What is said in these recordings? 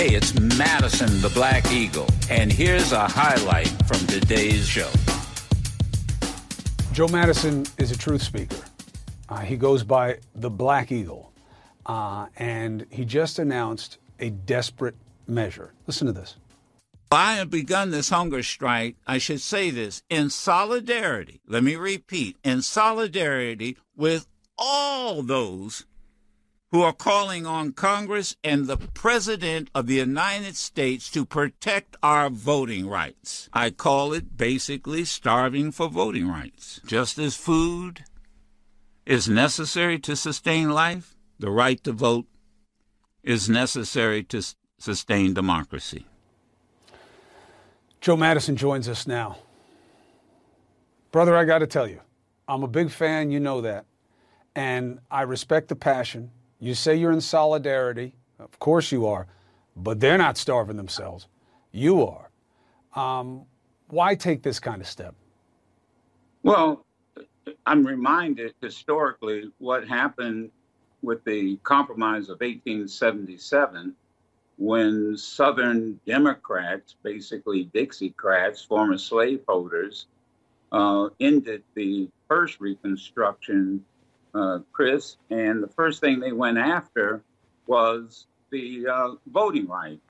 Hey, it's Madison the Black Eagle, and here's a highlight from today's show. Joe Madison is a truth speaker. Uh, he goes by the Black Eagle, uh, and he just announced a desperate measure. Listen to this. I have begun this hunger strike, I should say this, in solidarity, let me repeat, in solidarity with all those who are calling on Congress and the President of the United States to protect our voting rights. I call it basically starving for voting rights. Just as food is necessary to sustain life, the right to vote is necessary to sustain democracy. Joe Madison joins us now. Brother, I got to tell you, I'm a big fan, you know that. And I respect the passion. You say you're in solidarity. Of course you are. But they're not starving themselves. You are. Um, why take this kind of step? Well, I'm reminded historically what happened with the Compromise of 1877 when Southern Democrats, basically Dixiecrats, former slaveholders, uh, ended the first Reconstruction uh, Chris, and the first thing they went after was the uh, voting right,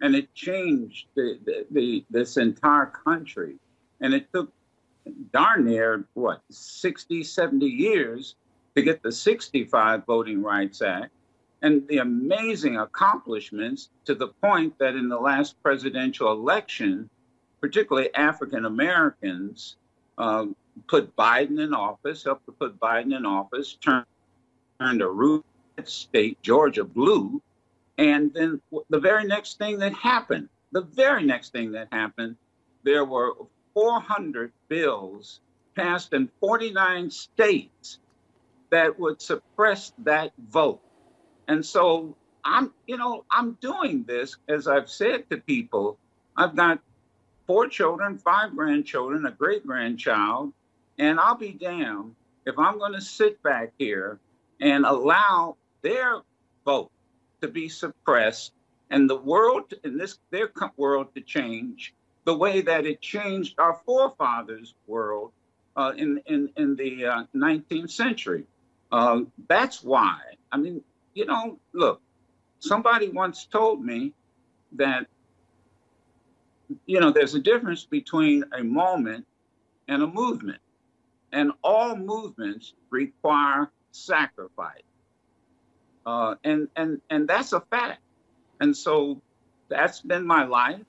and it changed the, the, the, this entire country, and it took darn near what 60, 70 years to get the 65 Voting Rights Act, and the amazing accomplishments to the point that in the last presidential election, particularly African Americans uh, put Biden in office, helped to put Biden in office, turned, turned a red state, Georgia, blue. And then the very next thing that happened, the very next thing that happened, there were 400 bills passed in 49 states that would suppress that vote. And so I'm, you know, I'm doing this, as I've said to people, I've got four children, five grandchildren, a great grandchild, and I'll be damned if I'm going to sit back here and allow their vote to be suppressed and the world in this their world to change the way that it changed our forefathers' world uh, in, in in the uh, 19th century. Uh, that's why. I mean, you know, look. Somebody once told me that you know there's a difference between a moment and a movement and all movements require sacrifice. Uh, and, and, and that's a fact. And so that's been my life.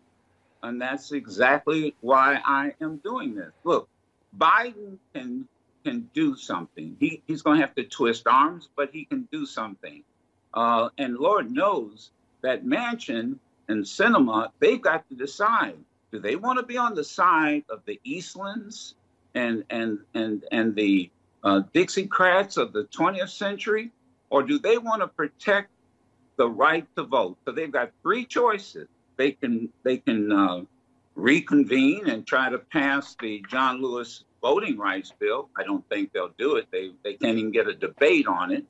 And that's exactly why I am doing this. Look, Biden can can do something. He, he's going to have to twist arms, but he can do something. Uh, and Lord knows that Manchin and Sinema, they've got to decide do they want to be on the side of the Eastlands and and and and the uh, Dixiecrats of the 20th century, or do they want to protect the right to vote? So they've got three choices. They can they can uh, reconvene and try to pass the John Lewis voting rights bill. I don't think they'll do it. They they can't even get a debate on it.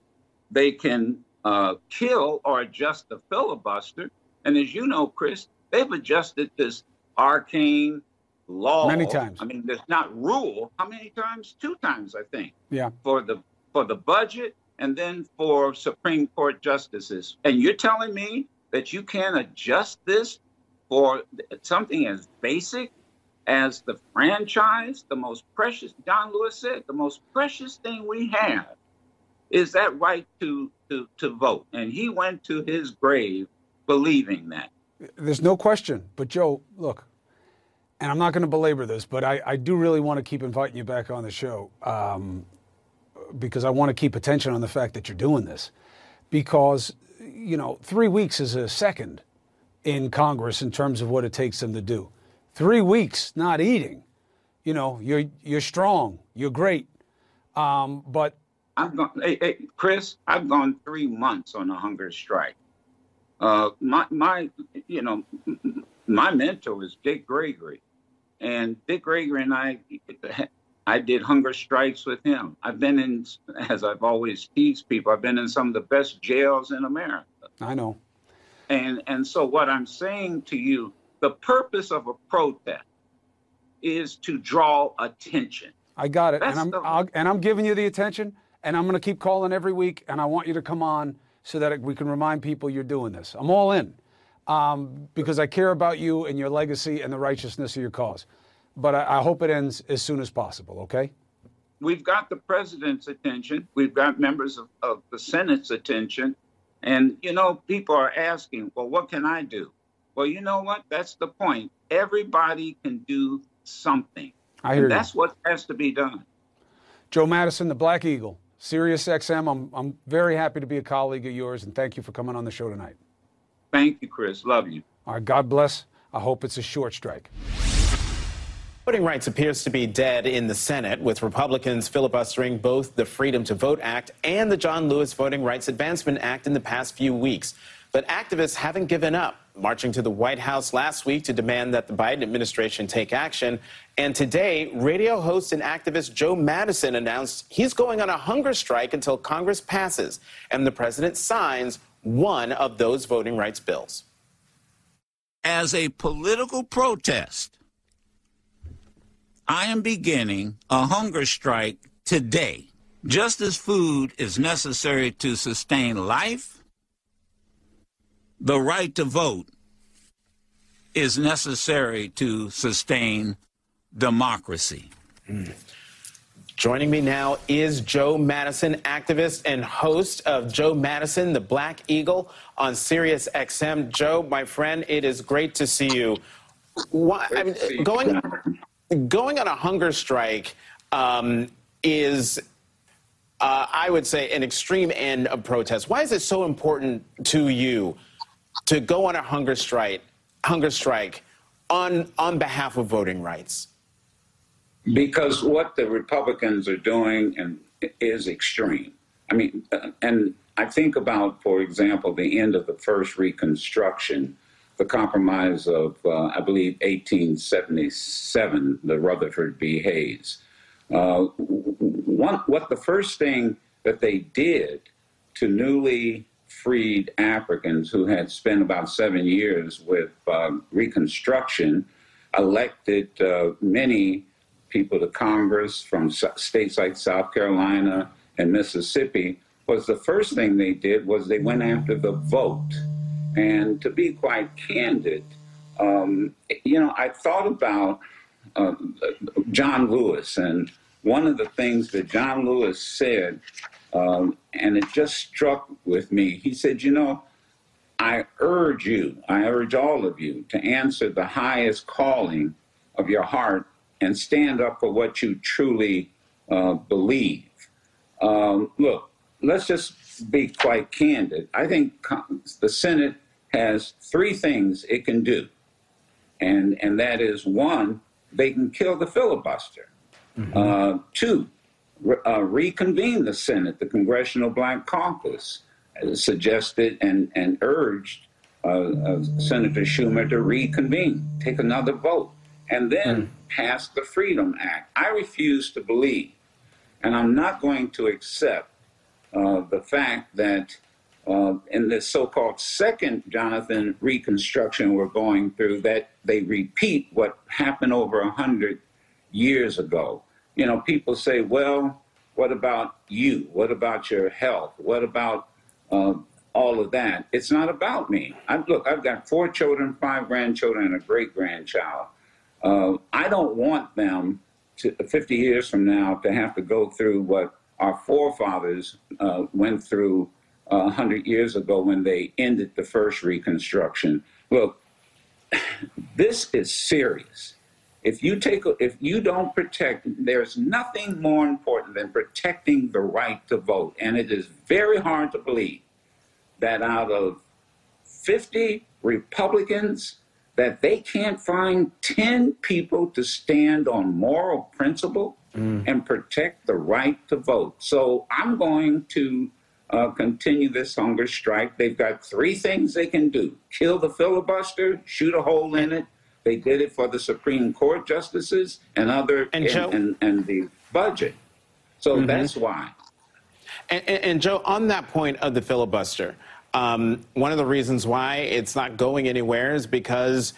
They can uh, kill or adjust the filibuster. And as you know, Chris, they've adjusted this arcane law. Many times. I mean, there's not rule. How many times? Two times, I think. Yeah. For the for the budget and then for Supreme Court justices. And you're telling me that you can't adjust this for something as basic as the franchise, the most precious, John Lewis said, the most precious thing we have is that right to, to, to vote. And he went to his grave believing that. There's no question. But, Joe, look, and I'm not going to belabor this, but I, I, do really want to keep inviting you back on the show um, because I want to keep attention on the fact that you're doing this. Because, you know, three weeks is a second in Congress in terms of what it takes them to do. Three weeks not eating, you know, you're you're strong, you're great, um, but I've gone, hey, hey, Chris, I've gone three months on a hunger strike. Uh, my my, you know, my mentor is Dick Gregory. And Dick Gregory and I, I did hunger strikes with him. I've been in, as I've always teased people, I've been in some of the best jails in America. I know. And and so what I'm saying to you, the purpose of a protest is to draw attention. I got it, That's and I'm I'll, and I'm giving you the attention, and I'm going to keep calling every week, and I want you to come on so that we can remind people you're doing this. I'm all in um, because I care about you and your legacy and the righteousness of your cause. But I, I hope it ends as soon as possible. Okay? We've got the president's attention. We've got members of, of the Senate's attention. And, you know, people are asking, well, what can I do? Well, you know what? That's the point. Everybody can do something. I hear And you. that's what has to be done. Joe Madison, the Black Eagle, Sirius XM. I'm I'm very happy to be a colleague of yours, and thank you for coming on the show tonight. Thank you, Chris. Love you. All right, God bless. I hope it's a short strike. Voting rights appears to be dead in the Senate, with Republicans filibustering both the Freedom to Vote Act and the John Lewis Voting Rights Advancement Act in the past few weeks. But activists haven't given up, marching to the White House last week to demand that the Biden administration take action. And today, radio host and activist Joe Madison announced he's going on a hunger strike until Congress passes and the president signs one of those voting rights bills. as a political protest, I am beginning a hunger strike today. Just as food is necessary to sustain life, the right to vote is necessary to sustain democracy. Hmm. Joining me now is Joe Madison, activist and host of Joe Madison, the Black Eagle on Sirius XM. Joe, my friend, it is great to see you. Why, I mean, see going, Jonathan. going on a hunger strike um, is, uh, I would say, an extreme end of protest. Why is it so important to you to go on a hunger strike, hunger strike on, on behalf of voting rights? Because what the Republicans are doing and is extreme. I mean, uh, and I think about, for example, the end of the first Reconstruction, the compromise of, uh, I believe, 1877, the Rutherford B. Hayes. Uh, one, what the first thing that they did to newly freed Africans who had spent about seven years with um, Reconstruction, elected uh, many people to Congress from states like South Carolina and Mississippi, was the first thing they did was they went after the vote. And to be quite candid, um, you know, I thought about uh, John Lewis, and one of the things that John Lewis said, um, and it just struck with me. He said, "You know, I urge you, I urge all of you to answer the highest calling of your heart and stand up for what you truly uh, believe." Um, look, let's just be quite candid. I think the Senate has three things it can do and and that is one, they can kill the filibuster. Uh, two, re- uh, reconvene the Senate, the Congressional Black Caucus suggested and and urged uh, uh, Senator Schumer to reconvene, take another vote, and then pass the Freedom Act. I refuse to believe, and I'm not going to accept uh, the fact that uh, in this so-called second Jonathan Reconstruction we're going through, that they repeat what happened over a hundred years ago. You know, people say, "Well, what about you? What about your health? What about uh, all of that?" It's not about me. I, look, I've got four children, five grandchildren, and a great grandchild. Uh, I don't want them to 50 years from now to have to go through what our forefathers uh, went through uh, 100 years ago when they ended the first Reconstruction. Look, this is serious. If you take, if you don't protect, there's nothing more important than protecting the right to vote, and it is very hard to believe that out of 50 Republicans, that they can't find 10 people to stand on moral principle and protect the right to vote. So I'm going to uh, continue this hunger strike. They've got three things they can do kill the filibuster, shoot a hole in it. They did it for the Supreme Court justices and other And Joe- and, and the budget. So that's why. And, and, and Joe, on that point of the filibuster, Um, one of the reasons why it's not going anywhere is because,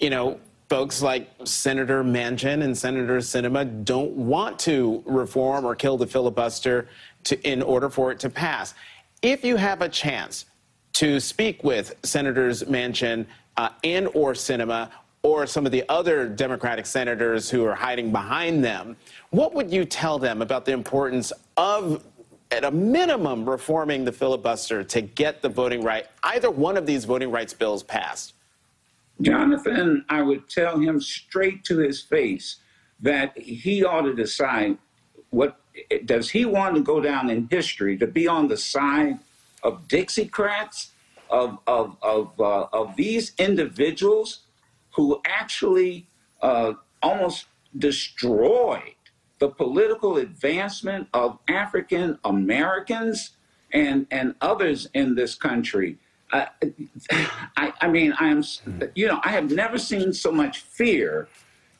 you know, folks like Senator Manchin and Senator Sinema don't want to reform or kill the filibuster to, in order for it to pass. If you have a chance to speak with Senators Manchin uh, and or Sinema or some of the other Democratic senators who are hiding behind them, what would you tell them about the importance of at a minimum, reforming the filibuster to get the voting right, either one of these voting rights bills passed? Jonathan, I would tell him straight to his face that he ought to decide what does he want to go down in history to be on the side of Dixiecrats, of of of uh, of these individuals who actually uh, almost destroyed the political advancement of African Americans and and others in this country. Uh, I, I mean, I am, you know, I have never seen so much fear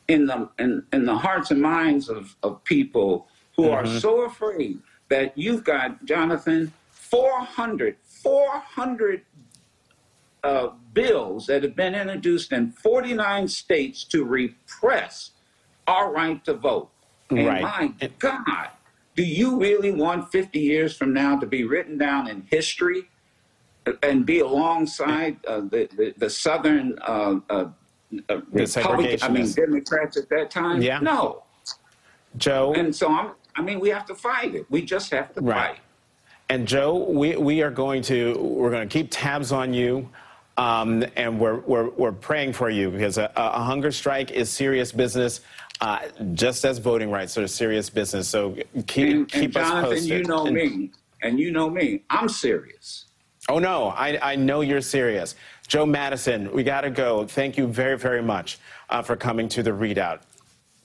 in the in, in the hearts and minds of, of people who mm-hmm. are so afraid that you've got Jonathan 400 400 uh, bills that have been introduced in 49 states to repress our right to vote. And right. my God, do you really want 50 years from now to be written down in history and be alongside uh, the, the, the, Southern uh, uh, uh Republican, I mean, Democrats at that time? Yeah. No. Joe. And so, I'm, I mean, we have to fight it. We just have to right. fight. And Joe, we, we are going to we're going to keep tabs on you. Um, and we're, we're, we're praying for you because a, a hunger strike is serious business. Uh, just as voting rights are serious business. So keep, and, keep and Jonathan, us posted. you know and, me, and you know me. I'm serious. Oh, no, I, I know you're serious. Joe Madison, we got to go. Thank you very, very much uh, for coming to the ReidOut.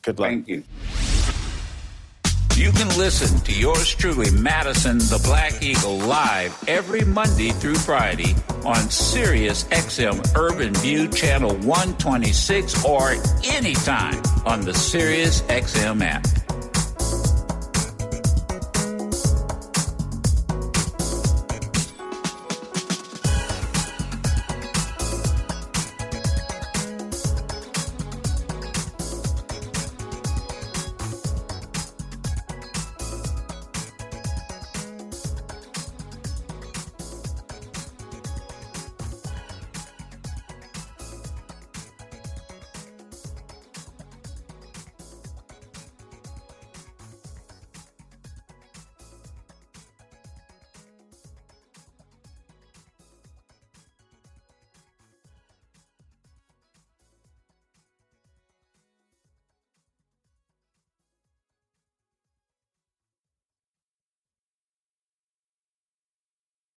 Good luck. Thank you. You can listen to yours truly, Madison the Black Eagle, live every Monday through Friday on Sirius XM Urban View Channel 126 or anytime on the Sirius XM app.